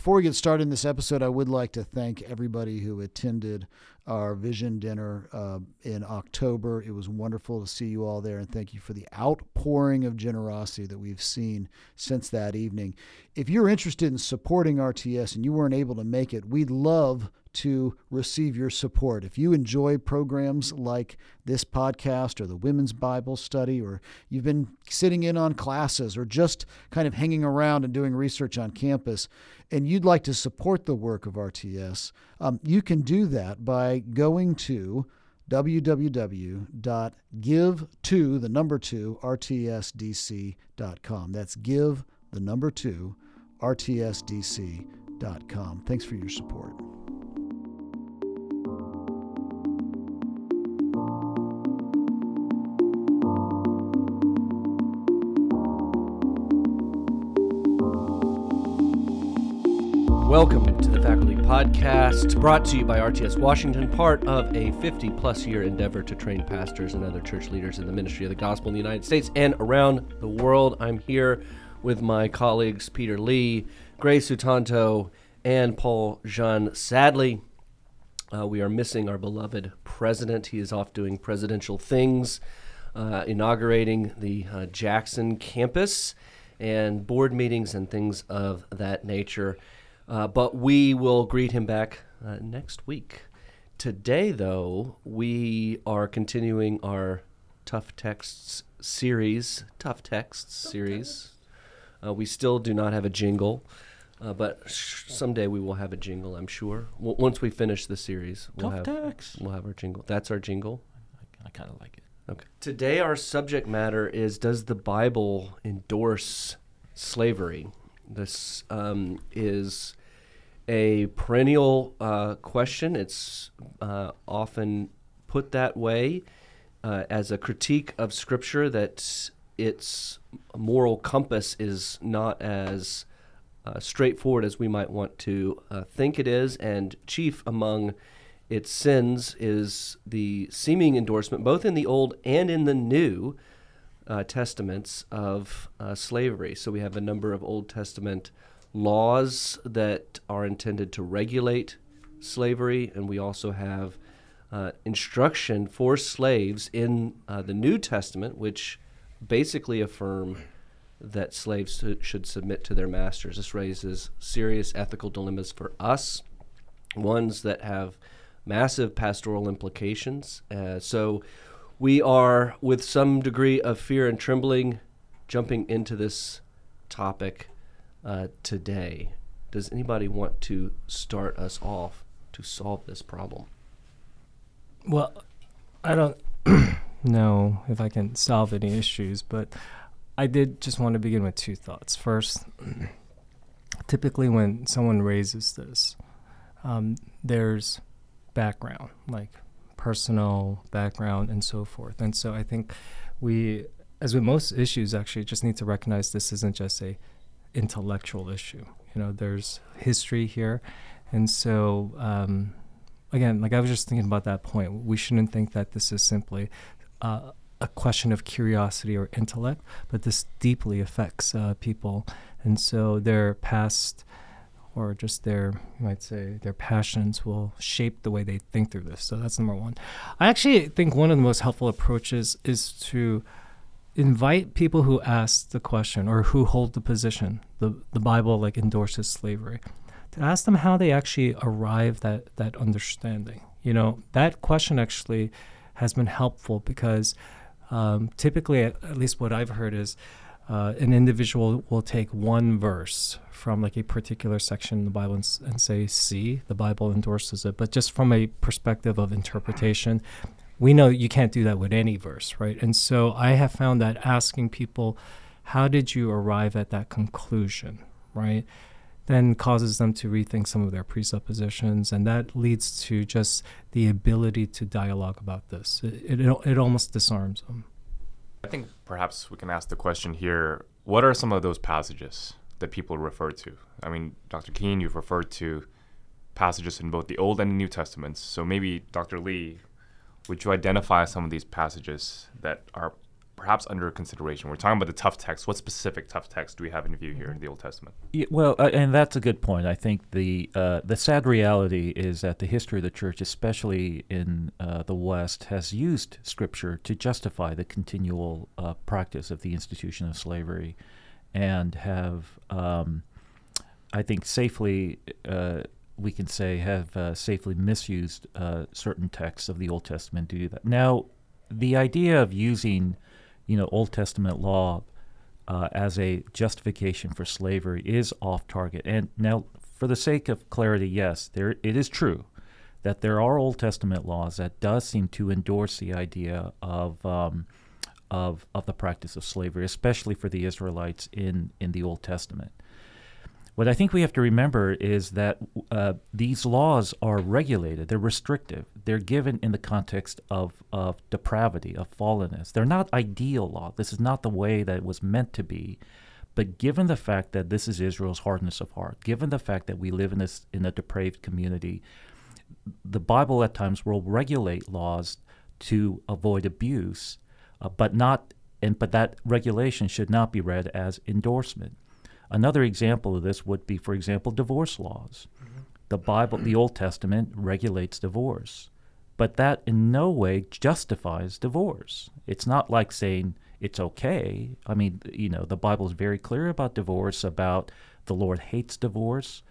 before we get started in this episode, I would like to thank everybody who attended our vision dinner uh, in October. It was wonderful to see you all there, and thank you for the outpouring of generosity that we've seen since that evening. If you're interested in supporting RTS and you weren't able to make it, we'd love to receive your support. If you enjoy programs like this podcast or the Women's Bible Study, or you've been sitting in on classes or just kind of hanging around and doing research on campus, and you'd like to support the work of RTS, um, you can do that by going to www.give to the number two rtsdc.com. That's give the number two rtsdc.com. Thanks for your support. Welcome to the Faculty Podcast, brought to you by RTS Washington, part of a 50 plus year endeavor to train pastors and other church leaders in the ministry of the gospel in the United States and around the world. I'm here with my colleagues Peter Lee, Grace Utanto, and Paul Jeon. Sadly, uh, we are missing our beloved president. He is off doing presidential things, uh, inaugurating the uh, Jackson campus and board meetings and things of that nature. Uh, but we will greet him back uh, next week. Today, though, we are continuing our Tough Texts series. Tough Texts tough series. Uh, we still do not have a jingle, uh, but sh- someday we will have a jingle, I'm sure. W- once we finish the series, we'll tough have text. we'll have our jingle. That's our jingle. I, I kind of like it. Okay. Today, our subject matter is: Does the Bible endorse slavery? This um, is a perennial uh, question. It's uh, often put that way uh, as a critique of Scripture that its moral compass is not as uh, straightforward as we might want to uh, think it is, and chief among its sins is the seeming endorsement, both in the Old and in the New uh, Testaments, of slavery. So we have a number of Old Testament laws that are intended to regulate slavery, and we also have uh, instruction for slaves in uh, the New Testament, which basically affirm that slaves should submit to their masters. This raises serious ethical dilemmas for us, ones that have massive pastoral implications. Uh, so we are, with some degree of fear and trembling, jumping into this topic uh, today. Does anybody want to start us off to solve this problem? Well, I don't know if I can solve any issues, but I did just want to begin with two thoughts. First, typically when someone raises this, um, there's background, like personal background and so forth. And so I think we, as with most issues, actually just need to recognize this isn't just a intellectual issue. You know, there's history here, and so um, again, like I was just thinking about that point. We shouldn't think that this is simply uh, a question of curiosity or intellect, but this deeply affects uh, people, and so their past or just their you might say their passions will shape the way they think through this. So that's number one. I actually think one of the most helpful approaches is to invite people who ask the question or who hold the position the, the bible like endorses slavery to ask them how they actually arrive that that understanding. You know that question actually has been helpful because um, typically at, at, least what i've heard is uh, an individual will take one verse from like a particular section in the bible and, and say see the bible endorses it. But just from a perspective of interpretation we know you can't do that with any verse, right? And so I have found that asking people, how did you arrive at that conclusion, right? Then causes them to rethink some of their presuppositions, and that leads to just the ability to dialogue about this. It, it, it almost disarms them. I think perhaps we can ask the question here what are some of those passages that people refer to? I mean, Dr. Keene, you've referred to passages in both the Old and the New Testaments. So maybe, Dr. Lee, would you identify some of these passages that are perhaps under consideration? We're talking about the tough text. What specific tough text do we have in view here in the Old Testament? Yeah, well, uh, and that's a good point. I think the uh, the sad reality is that the history of the church, especially in uh, the West, has used Scripture to justify the continual uh, practice of the institution of slavery, and have, um, I think, safely uh, we can say have uh, safely misused certain texts of the Old Testament to do that. Now, the idea of using, you know, Old Testament law uh, as a justification for slavery is off target. And now, for the sake of clarity, yes, there it is true that there are Old Testament laws that does seem to endorse the idea of um, of of the practice of slavery, especially for the Israelites in in the Old Testament. What I think we have to remember is that uh, these laws are regulated, they're restrictive, they're given in the context of, of depravity, of fallenness. They're not ideal law. This is not the way that it was meant to be. But given the fact that this is Israel's hardness of heart, given the fact that we live in this in a depraved community, the Bible at times will regulate laws to avoid abuse, uh, but not and but that regulation should not be read as endorsement. Another example of this would be, for example, divorce laws. Mm-hmm. The Bible, the Old Testament, regulates divorce, but that in no way justifies divorce. It's not like saying it's okay. I mean, you know, the Bible is very clear about divorce, about the Lord hates divorce.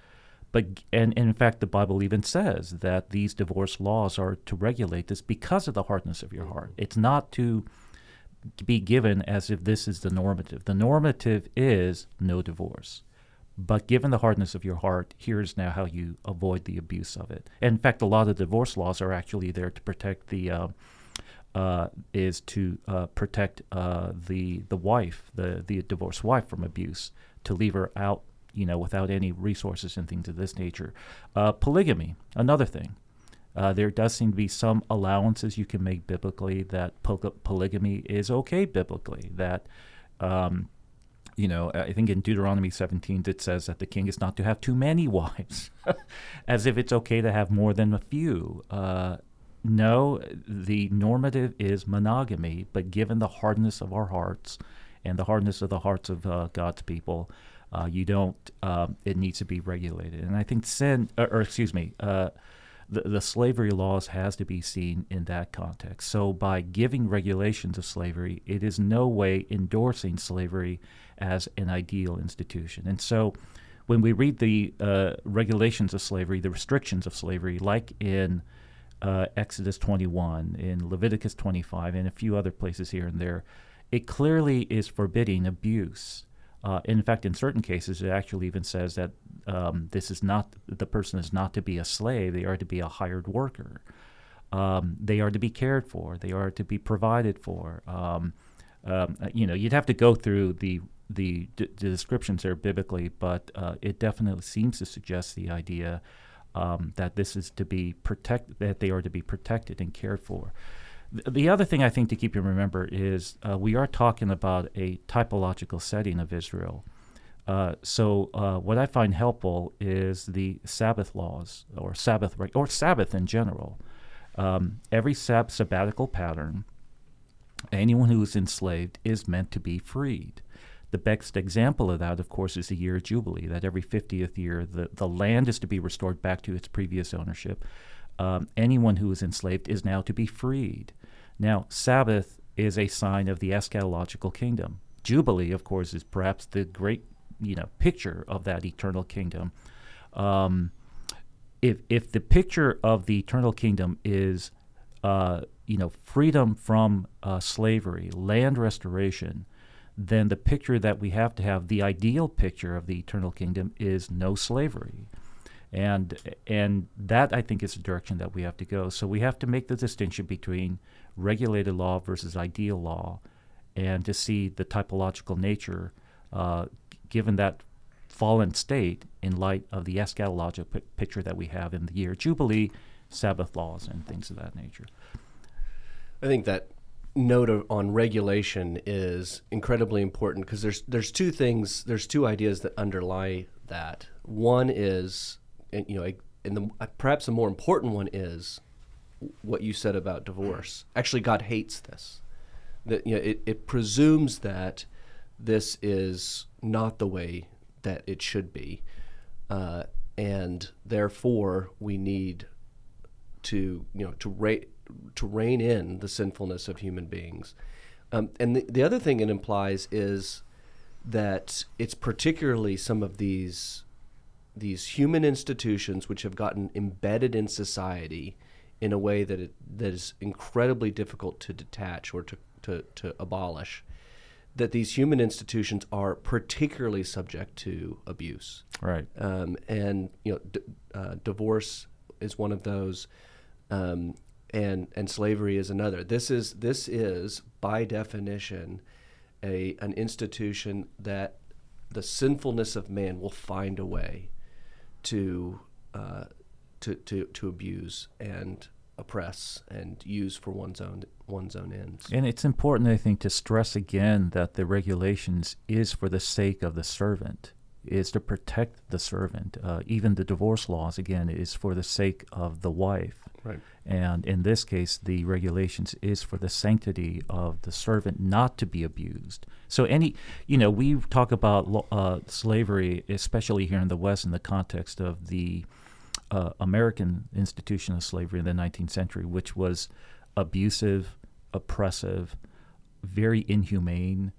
But and, and, in fact, the Bible even says that these divorce laws are to regulate this because of the hardness of your heart. It's not to be given as if this is the normative. The normative is no divorce. But given the hardness of your heart, here's now how you avoid the abuse of it. And in fact, a lot of divorce laws are actually there to protect the uh, uh, is to uh, protect uh, the the wife, the the divorced wife, from abuse, to leave her out, you know, without any resources and things of this nature. Uh, polygamy, another thing. Uh, there does seem to be some allowances you can make biblically that poly- polygamy is okay biblically. That, um, you know, I think in Deuteronomy 17 it says that the king is not to have too many wives, as if it's okay to have more than a few. Uh, no, the normative is monogamy, but given the hardness of our hearts and the hardness of the hearts of uh, God's people, uh, you don't. Um, it needs to be regulated, and I think sin, or, or excuse me uh, the, the slavery laws has to be seen in that context. So by giving regulations of slavery, it is no way endorsing slavery as an ideal institution. And so when we read the uh, regulations of slavery, the restrictions of slavery, like in uh, Exodus 21, in Leviticus 25, and a few other places here and there, it clearly is forbidding abuse. Uh, in fact, in certain cases, it actually even says that um, this is not the person is not to be a slave; they are to be a hired worker. Um, they are to be cared for. They are to be provided for. Um, um you know, you'd have to go through the the, d- the descriptions there biblically, but uh, it definitely seems to suggest the idea um, that this is to be protect that they are to be protected and cared for. The other thing I think to keep in remember is uh, we are talking about a typological setting of Israel. Uh, so uh, what I find helpful is the Sabbath laws or Sabbath or Sabbath in general. Um, every sab- sabbatical pattern, anyone who is enslaved is meant to be freed. The best example of that, of course, is the year of Jubilee, that every 50th year the, the land is to be restored back to its previous ownership. Um, anyone who is enslaved is now to be freed. Now, Sabbath is a sign of the eschatological kingdom. Jubilee, of course, is perhaps the great you know picture of that eternal kingdom. Um, if if the picture of the eternal kingdom is uh, you know freedom from uh, slavery, land restoration, then the picture that we have to have, the ideal picture of the eternal kingdom, is no slavery and and that I think is the direction that we have to go. So we have to make the distinction between regulated law versus ideal law, and to see the typological nature, uh, given that fallen state, in light of the eschatological p- picture that we have in the year Jubilee, Sabbath laws, and things of that nature. I think that note of, on regulation is incredibly important because there's there's two things, there's two ideas that underlie that. One is you know, and the uh, perhaps a more important one is what you said about divorce. Actually, God hates this. that you know it, it presumes that this is not the way that it should be, uh, and therefore we need to you know to rate to rein in the sinfulness of human beings. Um, and the, the other thing it implies is that it's particularly some of these these human institutions which have gotten embedded in society in a way that it, that is incredibly difficult to detach or to, to, to abolish that these human institutions are particularly subject to abuse Right. um, and you know d- uh, divorce is one of those um, and and slavery is another this is this is by definition a an institution that the sinfulness of man will find a way to uh, to, to to abuse and oppress and use for one's own one's own ends And it's important, I think, to stress again that the regulations is for the sake of the servant, is to protect the servant. Uh, even the divorce laws, again, is for the sake of the wife. right And in this case, the regulations is for the sanctity of the servant not to be abused. So any, you know, we talk about uh, slavery, especially here in the West, in the context of the uh, American institution of slavery in the 19th century, which was abusive, oppressive, very inhumane.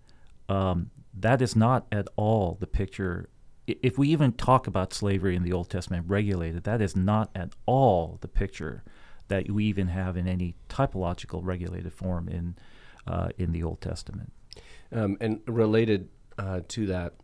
Um, that is not at all the picture. If we even talk about slavery in the Old Testament regulated, that is not at all the picture that we even have in any typological regulated form in uh, in the Old Testament. Um, and related uh, to that,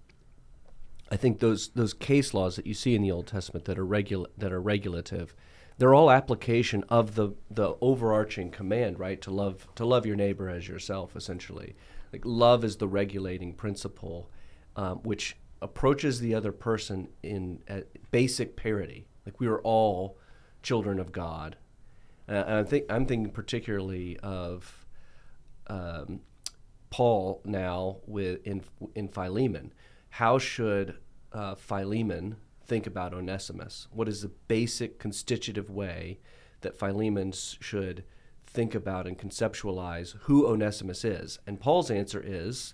I think those those case laws that you see in the Old Testament that are regula- that are regulative, they're all application of the the overarching command, right? To love to love your neighbor as yourself, essentially. Like love is the regulating principle, um, which approaches the other person in uh, basic parity. Like we are all children of God, uh, and I think I'm thinking particularly of um, Paul now with in in Philemon. How should uh, Philemon think about Onesimus? What is the basic constitutive way that Philemon should think about and conceptualize who Onesimus is? And Paul's answer is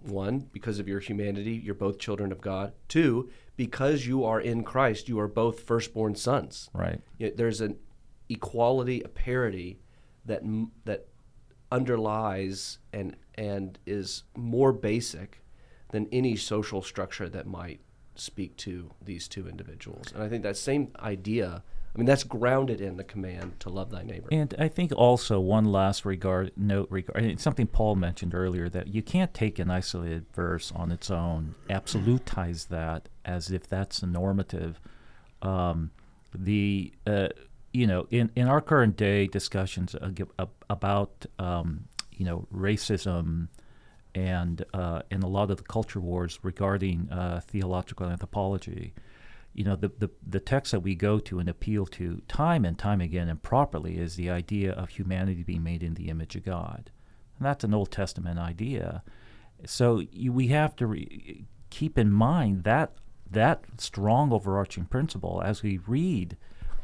one, because of your humanity, you're both children of God. Two, because you are in Christ, you are both firstborn sons. Right. There's an equality, a parity that that underlies and and is more basic than any social structure that might speak to these two individuals. And I think that same idea, I mean, that's grounded in the command to love thy neighbor. And I think also one last regard note regard something Paul mentioned earlier that you can't take an isolated verse on its own, absolutize that as if that's a normative. Um, the uh, you know in, in our current day discussions about um, you know racism and uh, and a lot of the culture wars regarding uh, theological anthropology, you know, the, the, the text that we go to and appeal to time and time again and properly is the idea of humanity being made in the image of God. And that's an Old Testament idea. So you, we have to re- keep in mind that that strong overarching principle as we read,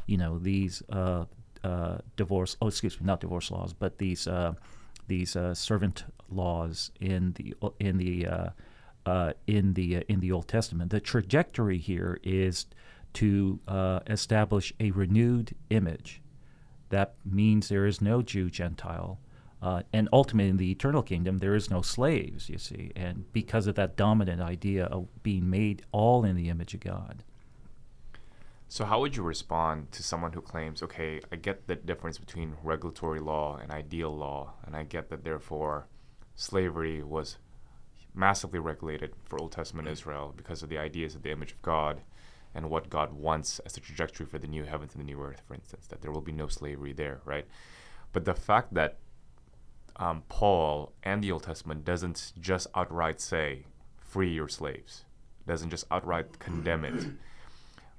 you know, these uh, uh, divorce, oh, excuse me, not divorce laws, but these uh, these uh, servant laws in the in the uh, uh, in the uh, in the Old Testament. The trajectory here is to uh, establish a renewed image. That means there is no Jew Gentile, uh, and ultimately in the eternal kingdom there is no slaves. You see, and because of that dominant idea of being made all in the image of God. So, how would you respond to someone who claims, okay, I get the difference between regulatory law and ideal law, and I get that therefore slavery was massively regulated for Old Testament Israel because of the ideas of the image of God and what God wants as the trajectory for the new heavens and the new earth, for instance, that there will be no slavery there, right? But the fact that um, Paul and the Old Testament doesn't just outright say, free your slaves, doesn't just outright condemn it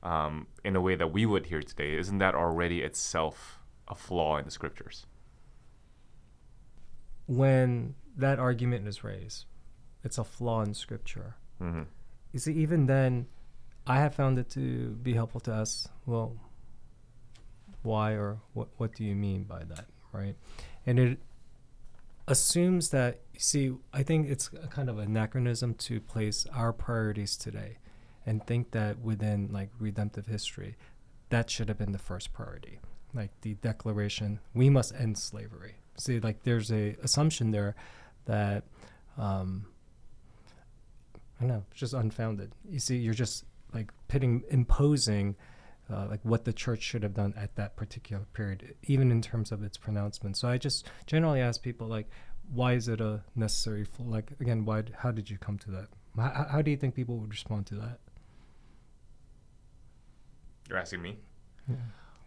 um, in a way that we would hear today, isn't that already itself a flaw in the scriptures? When that argument is raised, it's a flaw in scripture. hmm You see, even then, I have found it to be helpful to us. well, why or what, what do you mean by that, right? And it, assumes that you see i think it's a kind of anachronism to place our priorities today and think that within like redemptive history that should have been the first priority like the declaration we must end slavery see like there's a assumption there that um i don't know it's just unfounded you see you're just like pitting imposing uh, like what the church should have done at that particular period, even in terms of its pronouncement. So I just generally ask people like, why is it a necessary? Fl- like again, why? How did you come to that? How, how do you think people would respond to that? You're asking me. Yeah.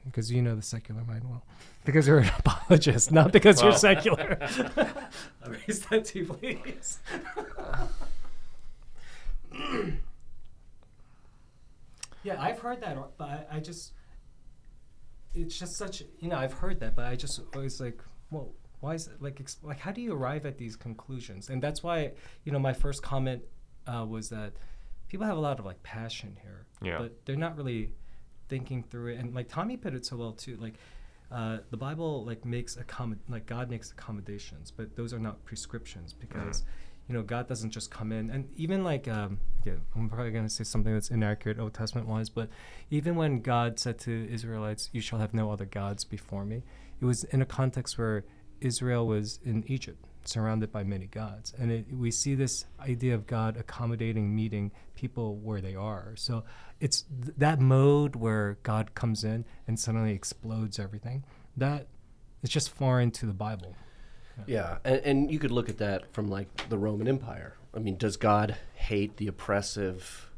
Because you know the secular mind well. Because you're an apologist, not because you're secular. I raised that to you, please. yeah, I've heard that, but I, I just, it's just such, you know, I've heard that, but I just always like, well, why is it like, ex- like, how do you arrive at these conclusions? And that's why, you know, my first comment uh, was that people have a lot of like passion here, Yeah. but they're not really thinking through it. And like Tommy put it so well too, like. Uh, the Bible like makes accommod like God makes accommodations, but those are not prescriptions because you know God doesn't just come in and even like um, again I'm probably going to say something that's inaccurate Old Testament wise, but even when God said to Israelites, "You shall have no other gods before me," it was in a context where Israel was in Egypt, surrounded by many gods, and it, we see this idea of God accommodating, meeting people where they are. So it's th- that mode where God comes in and suddenly explodes everything. That it's just foreign to the Bible. Yeah, and, and you could look at that from like the Roman Empire. I mean, does God hate the oppressive,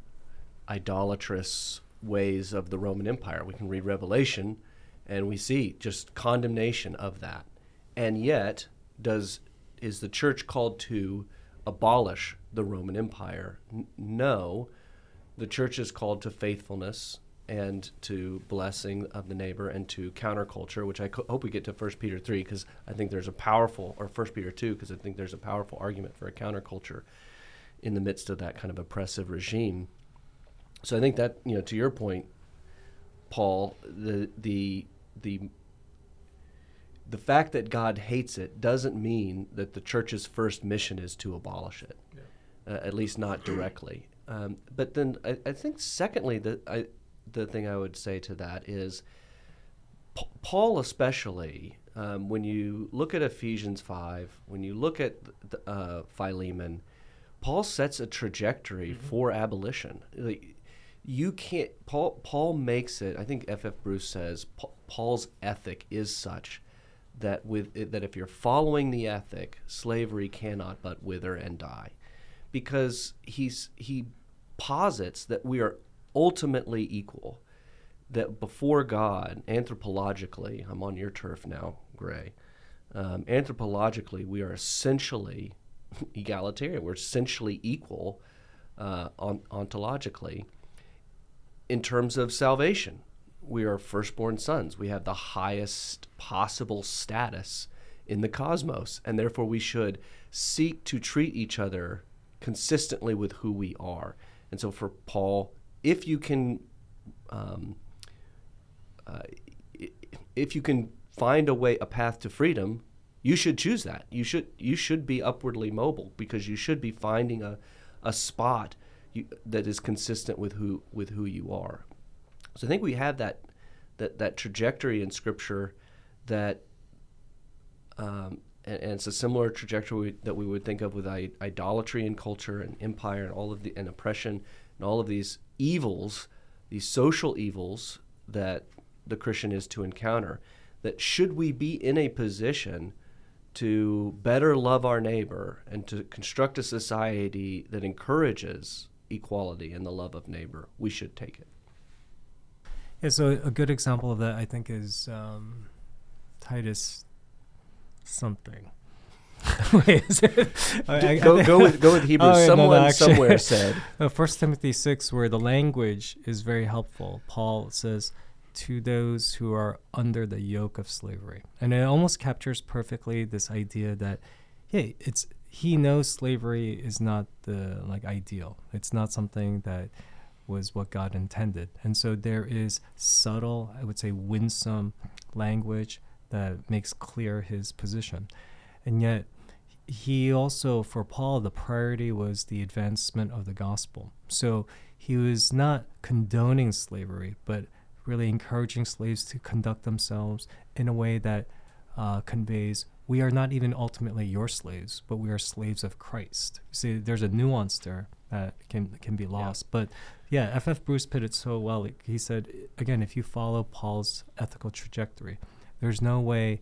idolatrous ways of the Roman Empire? We can read Revelation, and we see just condemnation of that. And yet, does is the church called to abolish the Roman Empire? N- no, the church is called to faithfulness and to blessing of the neighbor and to counterculture, which I co- hope we get to 1 Peter 3 because I think there's a powerful, or 1 Peter 2 because I think there's a powerful argument for a counterculture in the midst of that kind of oppressive regime. So I think that, you know, to your point, Paul, the, the, the, the fact that God hates it doesn't mean that the church's first mission is to abolish it, uh, at least not directly. Um, but then I, I think, secondly, the, I, the thing I would say to that is Pa- Paul, especially, um, when you look at Ephesians 5, when you look at the, uh, Philemon, Paul sets a trajectory for abolition. Like, you can't, Paul, Paul makes it, I think F.F. Bruce says, Pa- Paul's ethic is such that with that if you're following the ethic, slavery cannot but wither and die, because he's he posits that we are ultimately equal, that before God, anthropologically, I'm on your turf now, Gray. Um, anthropologically, we are essentially egalitarian. We're essentially equal uh, on, ontologically in terms of salvation we are firstborn sons. We have the highest possible status in the cosmos, and therefore we should seek to treat each other consistently with who we are. And so, for Paul, if you can, um, uh, if you can find a way, a path to freedom, you should choose that. You should you should be upwardly mobile because you should be finding a, a spot you, that is consistent with who with who you are. So I think we have that that that trajectory in Scripture that, um, and, and it's a similar trajectory that we would think of with I- idolatry and culture and empire and all of the and oppression and all of these evils, these social evils that the Christian is to encounter. That should we be in a position to better love our neighbor and to construct a society that encourages equality and the love of neighbor, we should take it. Yeah, so a good example of that, I think, is um, Titus something. Wait, is it? I- I- go, go with go with Hebrews. Oh, yeah, no, no, Someone actually- somewhere said, First Timothy six, where the language is very helpful. Paul says, "To those who are under the yoke of slavery," and it almost captures perfectly this idea that, hey, it's he knows slavery is not the like ideal. It's not something that was what God intended, and so there is subtle, I would say, winsome language that makes clear his position, and yet he also, for Paul, the priority was the advancement of the gospel. So he was not condoning slavery, but really encouraging slaves to conduct themselves in a way that uh, conveys we are not even ultimately your slaves, but we are slaves of Christ. See, there's a nuance there that can can be lost. Yeah. But yeah, F.F. Bruce put it so well. He said, again, if you follow Paul's ethical trajectory, there's no way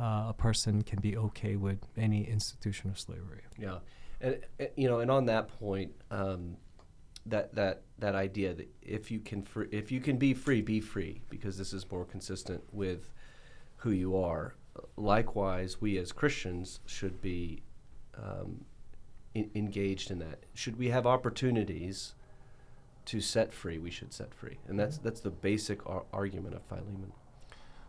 uh, a person can be okay with any institution of slavery. Yeah, and you know, and on that point, um, that that that idea that if you can fr- if you can be free, be free, because this is more consistent with who you are. Likewise, we as Christians should be um, in- engaged in that. Should we have opportunities to set free, we should set free, and that's that's the basic ar- argument of Philemon.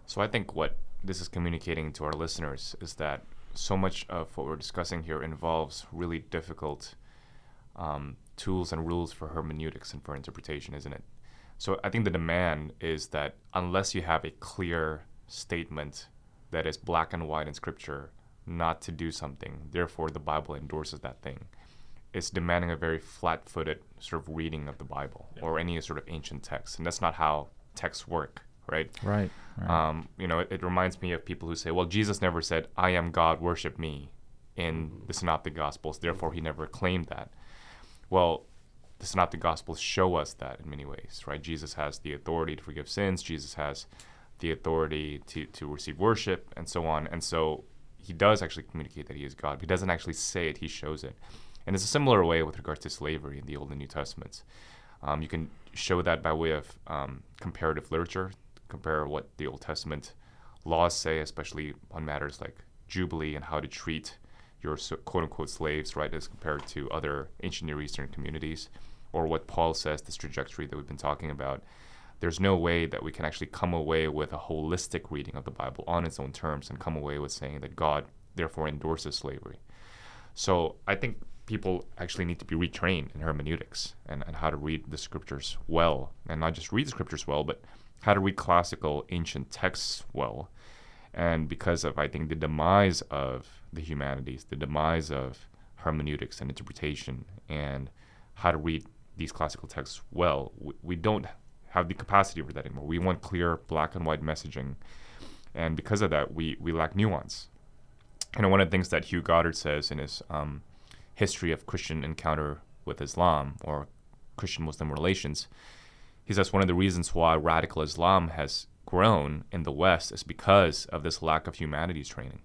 So I think what this is communicating to our listeners is that so much of what we're discussing here involves really difficult um, tools and rules for hermeneutics and for interpretation, isn't it? So I think the demand is that unless you have a clear statement that is black and white in scripture not to do something, therefore the Bible endorses that thing. It's demanding a very flat footed sort of reading of the Bible yeah. or any sort of ancient text. And that's not how texts work right? Right. right. Um, you know, it, it, reminds me of people who say, well, Jesus never said, I am God, worship me in the Synoptic Gospels, therefore he never claimed that. Well, the Synoptic Gospels show us that in many ways, right? Jesus has the authority to forgive sins, Jesus has the authority to, to receive worship, and so on. And so he does actually communicate that he is God. But he doesn't actually say it, he shows it. And it's a similar way with regards to slavery in the Old and New Testaments. Um, you can show that by way of um, comparative literature compare what the Old Testament laws say, especially on matters like Jubilee and how to treat your quote unquote slaves, right, as compared to other ancient Near Eastern communities, or what Paul says, this trajectory that we've been talking about. There's no way that we can actually come away with a holistic reading of the Bible on its own terms and come away with saying that God therefore endorses slavery. So I think people actually need to be retrained in hermeneutics and, and how to read the scriptures well, and not just read the scriptures well, but how to read classical ancient texts well. And because of, I think, the demise of the humanities, the demise of hermeneutics and interpretation, and how to read these classical texts well, we, we don't have the capacity for that anymore. We want clear black and white messaging. And because of that, we, we lack nuance. You know, one of the things that Hugh Goddard says in his um, History of Christian Encounter with Islam or Christian Muslim Relations he says one of the reasons why radical Islam has grown in the West is because of this lack of humanities training.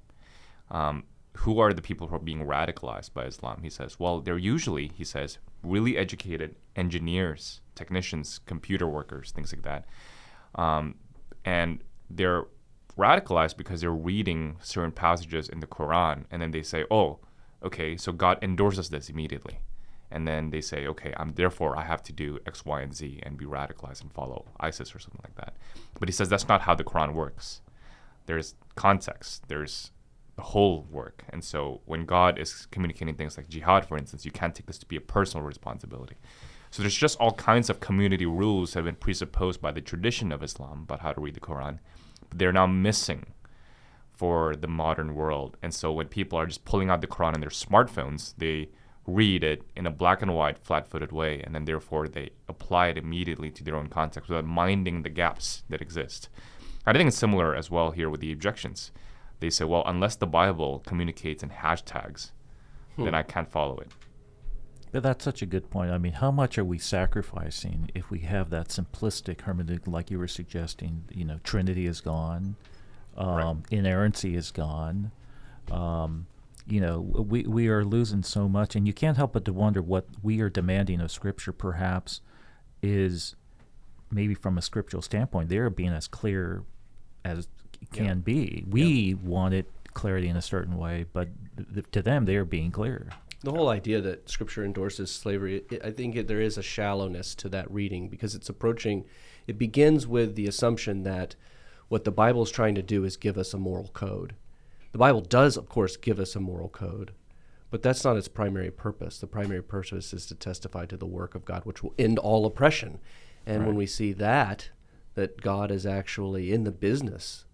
Um, who are the people who are being radicalized by Islam? He says, well, they're usually, he says, really educated engineers, technicians, computer workers, things like that. Um, and they're radicalized because they're reading certain passages in the Quran, and then they say, oh, okay, so God endorses this immediately and then they say, okay, I'm therefore I have to do X, Y, and Z and be radicalized and follow ISIS or something like that. But he says that's not how the Quran works. There's context. There's the whole work. And so when God is communicating things like jihad, for instance, you can't take this to be a personal responsibility. So there's just all kinds of community rules that have been presupposed by the tradition of Islam about how to read the Quran. But they're now missing for the modern world. And so when people are just pulling out the Quran on their smartphones, they read it in a black and white, flat footed way, and then therefore they apply it immediately to their own context without minding the gaps that exist. I think it's similar as well here with the objections. They say, well, unless the Bible communicates in hashtags, hmm. then I can't follow it. But that's such a good point. I mean, how much are we sacrificing if we have that simplistic hermeneutic, like you were suggesting? You know, Trinity is gone, um, right. inerrancy is gone. Um, you know, we, we are losing so much, and you can't help but to wonder what we are demanding of Scripture. Perhaps is maybe from a scriptural standpoint, they're being as clear as can yeah. be. We yeah. wanted clarity in a certain way, but th- to them, they are being clear. The whole idea that Scripture endorses slavery, it, I think it, there is a shallowness to that reading because it's approaching. It begins with the assumption that what the Bible is trying to do is give us a moral code the Bible does, of course, give us a moral code, but that's not its primary purpose. The primary purpose is to testify to the work of God, which will end all oppression. And right. when we see that, that God is actually in the business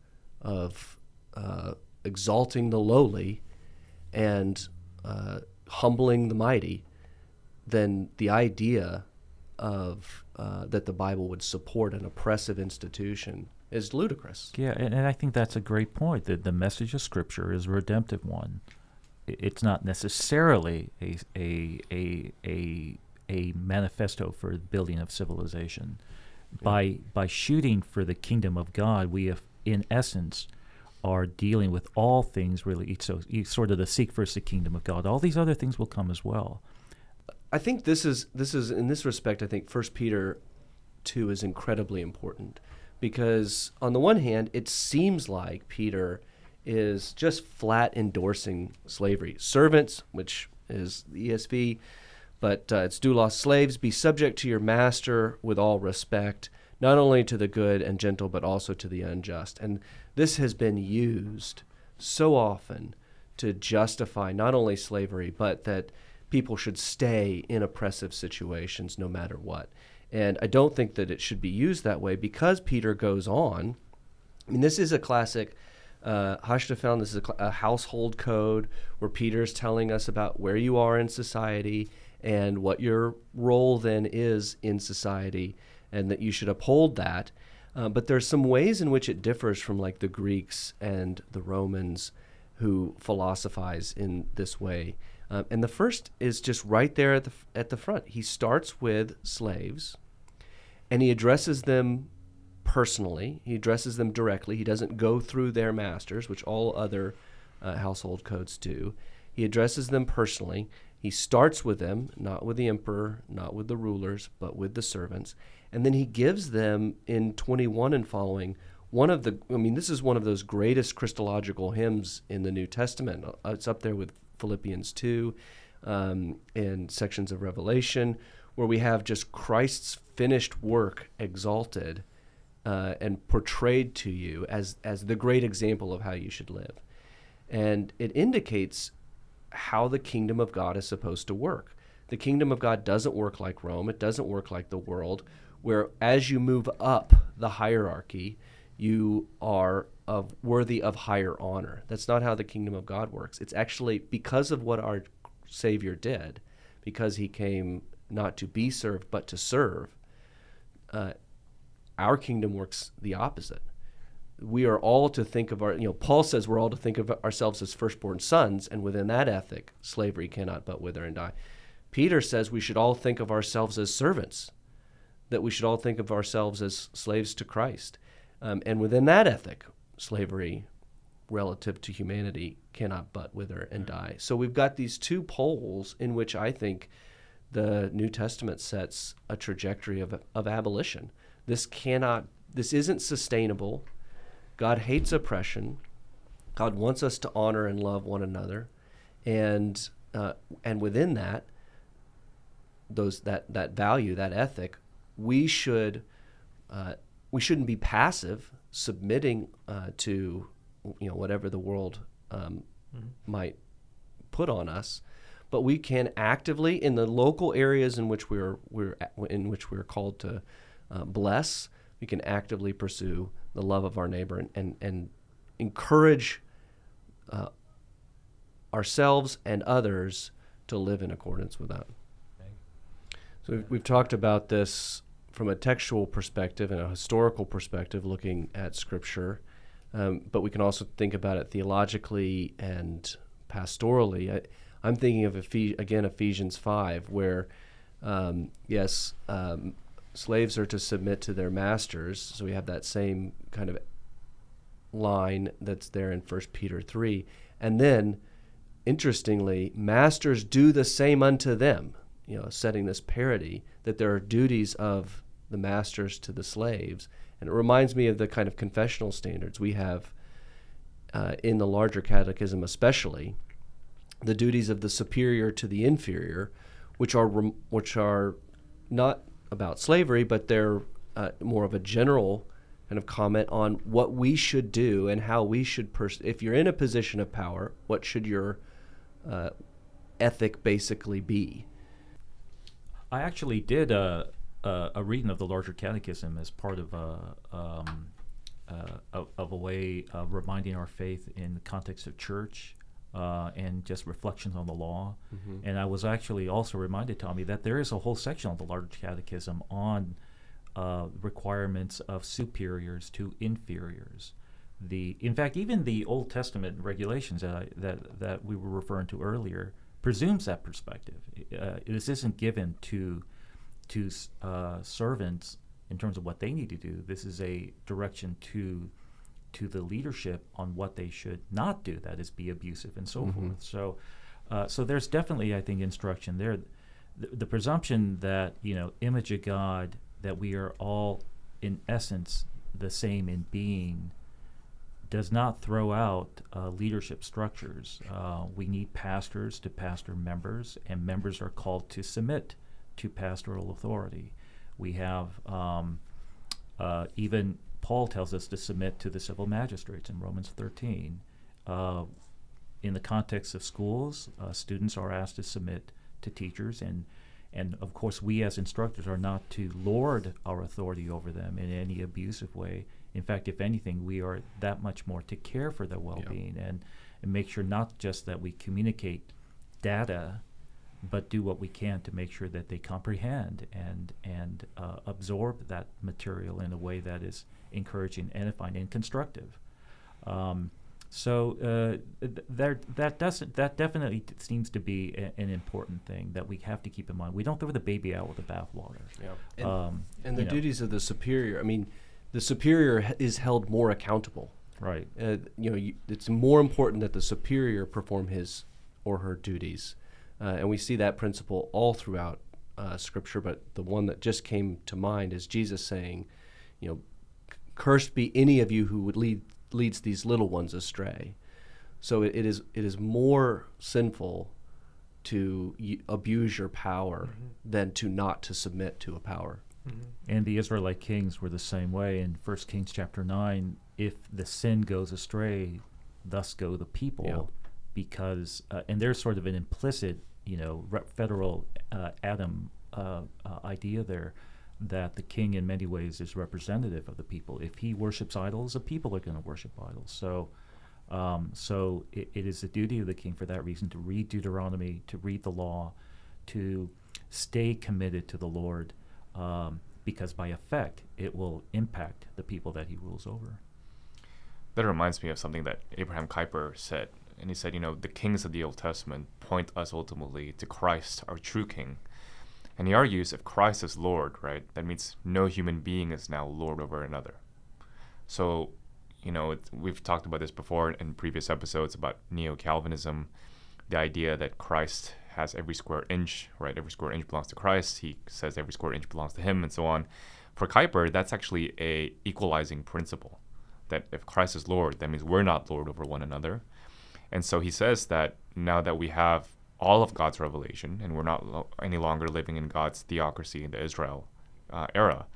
of uh, exalting the lowly and uh, humbling the mighty, then the idea of uh, that the Bible would support an oppressive institution is ludicrous. Yeah, and, and I think that's a great point. That the message of Scripture is a redemptive one. It's not necessarily a a a a, a manifesto for the building of civilization. By by shooting for the kingdom of God, we have, in essence, are dealing with all things really. So sort of the seek first the kingdom of God. All these other things will come as well. I think this is this is in this respect. I think First Peter two is incredibly important because on the one hand, it seems like Peter is just flat endorsing slavery. Servants, which is the ESV, but uh, it's doulos slaves, be subject to your master with all respect, not only to the good and gentle, but also to the unjust. And this has been used so often to justify not only slavery, but that people should stay in oppressive situations no matter what. And I don't think that it should be used that way because Peter goes on. I mean, this is a classic uh, Haustafel. This is a, cl- a household code where Peter's telling us about where you are in society and what your role then is in society, and that you should uphold that. Uh, but there's some ways in which it differs from like the Greeks and the Romans who philosophize in this way. Uh, and the first is just right there at the at the front. He starts with slaves, and he addresses them personally. He addresses them directly. He doesn't go through their masters, which all other uh, household codes do. He addresses them personally. He starts with them, not with the emperor, not with the rulers, but with the servants. And then he gives them in 21 and following one of the, I mean, this is one of those greatest Christological hymns in the New Testament. Uh, It's up there with Philippians 2 um, and sections of Revelation, where we have just Christ's finished work exalted uh, and portrayed to you as, as the great example of how you should live. And it indicates how the kingdom of God is supposed to work. The kingdom of God doesn't work like Rome, it doesn't work like the world, where as you move up the hierarchy, you are of worthy of higher honor. That's not how the kingdom of God works. It's actually because of what our Savior did, because he came not to be served but to serve. Uh, our kingdom works the opposite. We are all to think of our, you know, Paul says we're all to think of ourselves as firstborn sons, and within that ethic, slavery cannot but wither and die. Peter says we should all think of ourselves as servants, that we should all think of ourselves as slaves to Christ. Um, and within that ethic, slavery relative to humanity cannot but wither and die. So we've got these two poles in which I think the New Testament sets a trajectory of, of abolition. This cannot, this isn't sustainable. God hates oppression. God wants us to honor and love one another, and uh, and within that, those that that value, that ethic, we should uh, we shouldn't be passive, submitting uh, to you know whatever the world um, might put on us, but we can actively in the local areas in which we're we're in which we're called to uh, bless. We can actively pursue the love of our neighbor and and, and encourage uh, ourselves and others to live in accordance with that. So we've, we've talked about this from a textual perspective and a historical perspective, looking at Scripture, um, but we can also think about it theologically and pastorally. I, I'm thinking of Ephes- again Ephesians five, where um, yes, um, slaves are to submit to their masters. So we have that same kind of line that's there in First Peter three, and then interestingly, masters do the same unto them. You know, setting this parity that there are duties of the masters to the slaves, and it reminds me of the kind of confessional standards we have uh, in the larger catechism, especially the duties of the superior to the inferior, which are rem- which are not about slavery, but they're uh, more of a general kind of comment on what we should do and how we should. Pers- if you're in a position of power, what should your uh, ethic basically be? I actually did a, a, a reading of the larger catechism as part of a um, uh, of, of a way of reminding our faith in the context of church. uh, and just reflections on the law. Mm-hmm. And I was actually also reminded, Tommy, that there is a whole section of the larger Catechism on uh, requirements of superiors to inferiors. The, in fact, even the Old Testament regulations that, I, that, that we were referring to earlier presumes that perspective. Uh, this isn't given to, to uh, servants in terms of what they need to do. This is a direction to to the leadership on what they should not do, that is, be abusive and so Mhm. forth. So, uh, so there's definitely, I think, instruction there. The, the presumption that you know, image of God, that we are all, in essence, the same in being, does not throw out uh, leadership structures. Uh, we need pastors to pastor members, and members are called to submit to pastoral authority. We have um, uh, even Paul tells us to submit to the civil magistrates in Romans 13. Uh, in the context of schools, uh, students are asked to submit to teachers, and and of course, we as instructors are not to lord our authority over them in any abusive way. In fact, if anything, we are that much more to care for their well-being and and make sure not just that we communicate data, but do what we can to make sure that they comprehend and and uh, absorb that material in a way that is encouraging, edifying, and constructive. Um, so uh, th- there, that doesn't that definitely t- seems to be a, an important thing that we have to keep in mind. We don't throw the baby out with the bathwater. Yeah. And, Um, and the know, duties of the superior, I mean, the superior h- is held more accountable. right? Uh, you know, you, it's more important that the superior perform his or her duties. Uh, and we see that principle all throughout uh, Scripture, but the one that just came to mind is Jesus saying, you know, cursed be any of you who would lead leads these little ones astray. So it, it is it is more sinful to y- abuse your power than to not to submit to a power. And the Israelite kings were the same way. In First Kings chapter nine, if the sin goes astray, thus go the people, Yeah. Because uh, and there's sort of an implicit, you know, federal uh, Adam uh, uh, idea there that the king in many ways is representative of the people. If he worships idols, the people are going to worship idols. So. Um, so it, it is the duty of the king for that reason to read Deuteronomy, to read the law, to stay committed to the Lord, um, because by effect it will impact the people that he rules over. That reminds me of something that Abraham Kuyper said. And he said, you know, the kings of the Old Testament point us ultimately to Christ, our true king. And he argues if Christ is Lord, right, that means no human being is now Lord over another. So, you know, it, we've talked about this before in previous episodes about neo Calvinism, the idea that Christ has every square inch, right? Every square inch belongs to Christ. He says every square inch belongs to him, and so on. For Kuyper, that's actually a equalizing principle. That if Christ is Lord, that means we're not Lord over one another. And so he says that now that we have all of God's revelation and we're not lo- any longer living in God's theocracy in the Israel uh, era,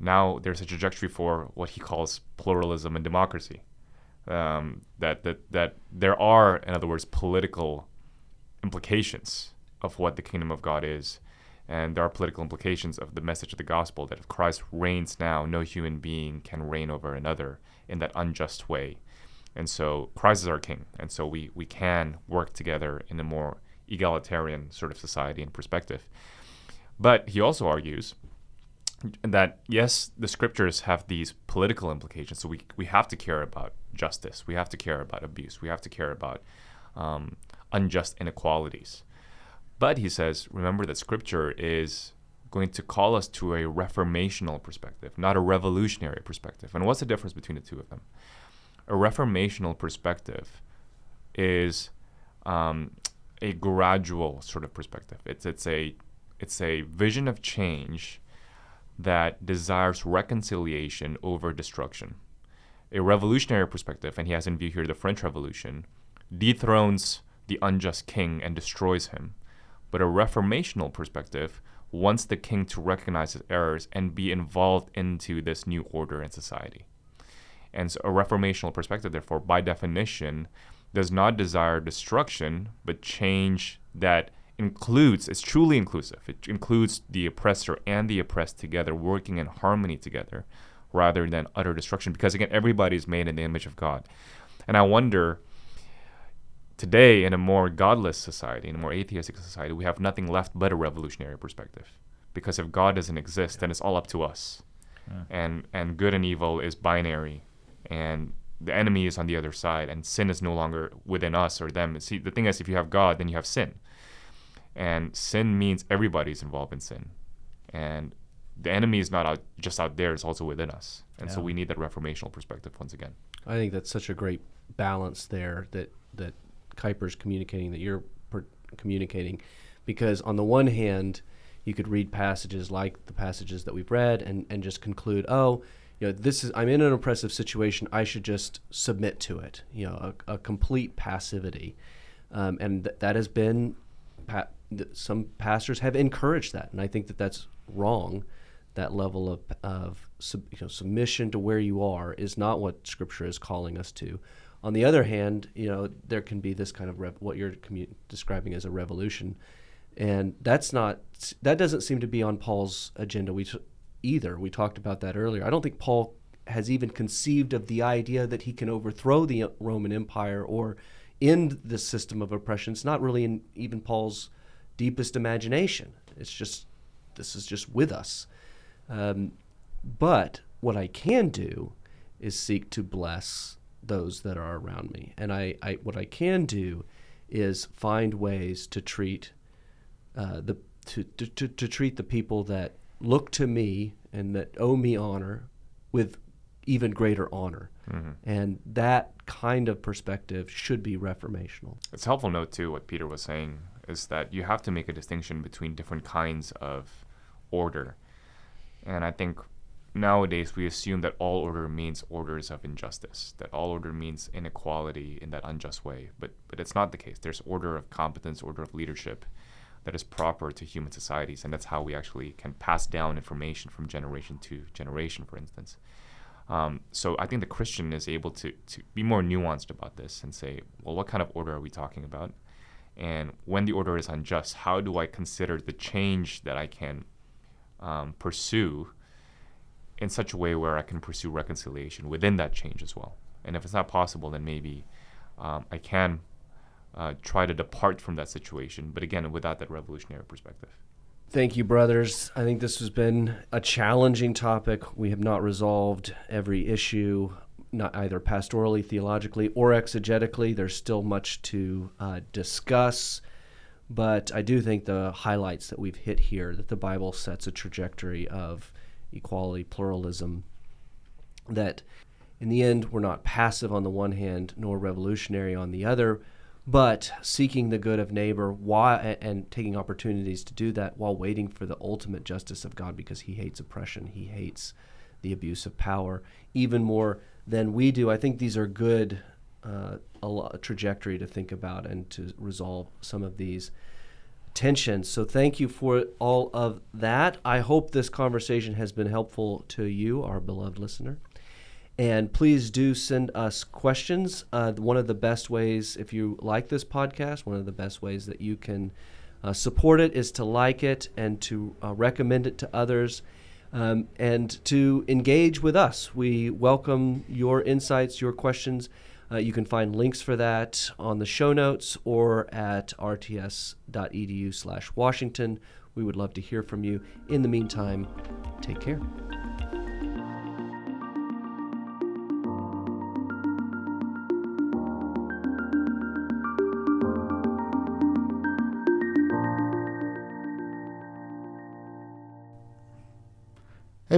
now there's a trajectory for what he calls pluralism and democracy. Um, that, that, that there are, in other words, political implications of what the kingdom of God is. And there are political implications of the message of the gospel that if Christ reigns now, no human being can reign over another in that unjust way. And so is our king. And so we, we can work together in a more egalitarian sort of society and perspective. But he also argues that yes, the scriptures have these political implications. So we, we have to care about justice. We have to care about abuse. We have to care about um, unjust inequalities. But he says, remember that scripture is going to call us to a reformational perspective, not a revolutionary perspective. And what's the difference between the two of them? A reformational perspective is um, a gradual sort of perspective. It's it's a it's a vision of change that desires reconciliation over destruction. A revolutionary perspective, and he has in view here the French Revolution, dethrones the unjust king and destroys him. But a reformational perspective wants the king to recognize his errors and be involved into this new order in society. And so a reformational perspective, therefore, by definition, does not desire destruction, but change that includes, it's truly inclusive. It includes the oppressor and the oppressed together, working in harmony together, rather than utter destruction. Because again, everybody is made in the image of God. And I wonder, today, in a more godless society, in a more atheistic society, we have nothing left but a revolutionary perspective. Because if God doesn't exist, then it's all up to us. Yeah. And, and good and evil is binary. And the enemy is on the other side, and sin is no longer within us or them. See, the thing is, if you have God, then you have sin. And sin means everybody's involved in sin. And the enemy is not out, just out there, it's also within us. And so we need that reformational perspective once again. I think that's such a great balance there that that Kuyper's communicating that you're per- communicating, because on the one hand, you could read passages like the passages that we've read and and just conclude, oh, you know, this is I'm in an oppressive situation. I should just submit to it. You know, a, a complete passivity, um, and th- that has been. Pa- th- some pastors have encouraged that, and I think that that's wrong that level of, of sub, you know, submission to where you are is not what Scripture is calling us to. On the other hand, you know there can be this kind of rev- what you're commu- describing as a revolution, and that's not that doesn't seem to be on Paul's agenda. We either we talked about that earlier. I don't think Paul has even conceived of the idea that he can overthrow the Roman Empire or end the system of oppression. It's not really in even Paul's deepest imagination. It's just this is just with us. Um, but what I can do is seek to bless those that are around me, and I, I what I can do is find ways to treat uh, the to, to, to, to treat the people that look to me and that owe me honor with even greater honor. Mm-hmm. And that kind of perspective should be reformational. It's helpful note too what Peter was saying is that you have to make a distinction between different kinds of order. And I think nowadays we assume that all order means orders of injustice, that all order means inequality in that unjust way. But but it's not the case. There's order of competence, order of leadership that is proper to human societies, and that's how we actually can pass down information from generation to generation, for instance. Um, so I think the Christian is able to, to be more nuanced about this and say, well, what kind of order are we talking about? And when the order is unjust, how do I consider the change that I can um, pursue in such a way where I can pursue reconciliation within that change as well? And if it's not possible, then maybe um, I can uh, try to depart from that situation, but again, without that revolutionary perspective. Thank you, brothers. I think this has been a challenging topic. We have not resolved every issue, not either pastorally, theologically, or exegetically. There's still much to uh, discuss. But I do think the highlights that we've hit here that the Bible sets a trajectory of equality, pluralism, that in the end, we're not passive on the one hand, nor revolutionary on the other, but seeking the good of neighbor while, and taking opportunities to do that while waiting for the ultimate justice of God because he hates oppression, he hates the abuse of power even more than we do. I think these are good uh, a trajectory to think about and to resolve some of these tensions. So thank you for all of that. I hope this conversation has been helpful to you, our beloved listener. And please do send us questions. Uh, one of the best ways, if you like this podcast, one of the best ways that you can uh, support it is to like it and to uh, recommend it to others um, and to engage with us. We welcome your insights, your questions. Uh, you can find links for that on the show notes or at rts.edu slash Washington. We would love to hear from you. In the meantime, take care.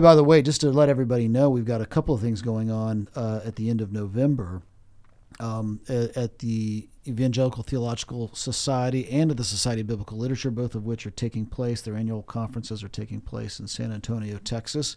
Hey, by the way, just to let everybody know, we've got a couple of things going on uh, at the end of November um, at, at the Evangelical Theological Society and at the Society of Biblical Literature, both of which are taking place. Their annual conferences are taking place in San Antonio, Texas.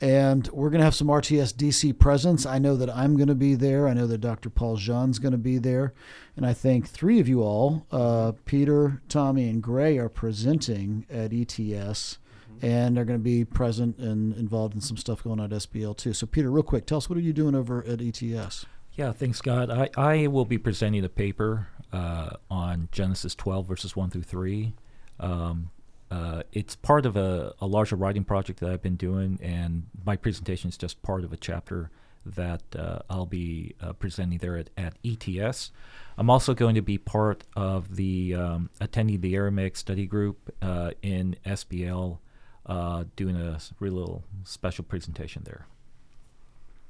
And we're going to have some RTSDC presence. I know that I'm going to be there. I know that Dr. Paul Jeon's going to be there. And I think three of you all, uh, Peter, Tommy, and Gray, are presenting at ETS and they're going to be present and involved in some stuff going on at SBL too. So, Peter, real quick, tell us what are you doing over at ETS? Yeah, thanks, Scott. I, I will be presenting a paper uh, on Genesis 12, verses 1 through 3. Um, uh, it's part of a, a larger writing project that I've been doing, and my presentation is just part of a chapter that uh, I'll be uh, presenting there at, at ETS. I'm also going to be part of the um, attending the Aramaic study group uh, in SBL, uh, doing a really little special presentation there.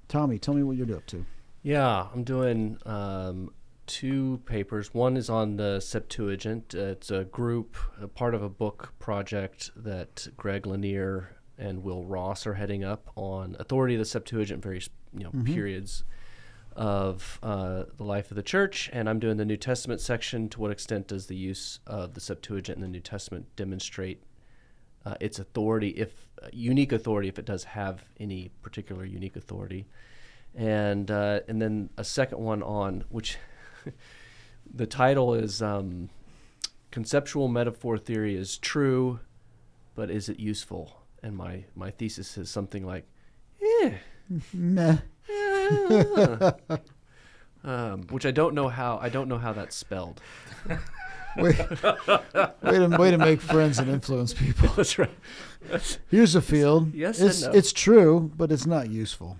Tommy, tell me what you're up to. Yeah, I'm doing um, two papers. One is on the Septuagint. Uh, it's a group, a part of a book project that Greg Lanier and Will Ross are heading up on authority of the Septuagint, various you know Mhm. periods of uh, the life of the church. And I'm doing the New Testament section. To what extent does the use of the Septuagint in the New Testament demonstrate uh, its authority, if uh, unique authority, if it does have any particular unique authority? and uh, and then a second one on which the title is um, conceptual metaphor theory is true, but is it useful? And my my thesis is something like, eh, Meh. eh, um, which I don't know how I don't know how that's spelled. Way, way, to, way to make friends and influence people. That's right. Here's a field. Yes it's, no. it's true, but it's not useful.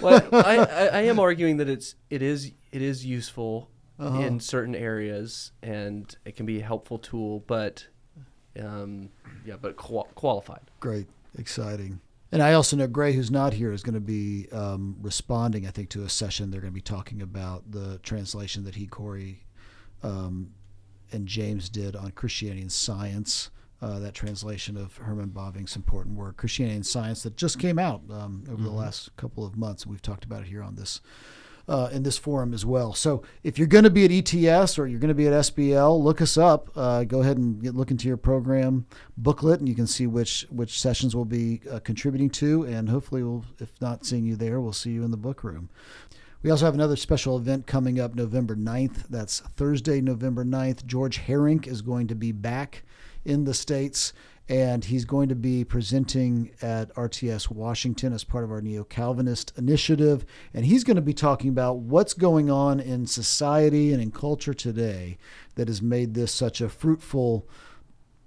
Well, I, I, I am arguing that it's it is it is useful Uh-huh. in certain areas and it can be a helpful tool, but um, yeah, but qual- qualified. Great, exciting. And I also know Gray, who's not here, is going to be um, responding, I think, to a session. They're going to be talking about the translation that he, Cory, um, and James did on Christianity and Science. Uh, that translation of Herman Bavinck's important work, Christianity and Science, that just came out um, over the last couple of months. We've talked about it here on this uh, in this forum as well. So if you're going to be at ETS or you're going to be at SBL, look us up. Uh, go ahead and get, look into your program booklet, and you can see which which sessions we'll be uh, contributing to. And hopefully, we'll, if not seeing you there, we'll see you in the book room. We also have another special event coming up November 9th. That's Thursday, November 9th. George Harinck is going to be back in the States, and he's going to be presenting at RTS Washington as part of our Neo Calvinist initiative. And he's going to be talking about what's going on in society and in culture today that has made this such a fruitful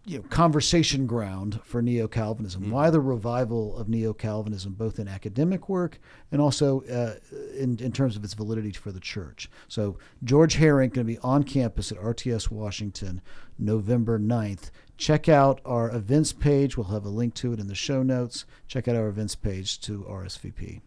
you know, conversation ground for neo Calvinism. Why the revival of neo Calvinism, both in academic work and also uh, in, in terms of its validity for the church. So, George Harinck going to be on campus at RTS Washington November 9th. Check out our events page. We'll have a link to it in the show notes. Check out our events page to RSVP.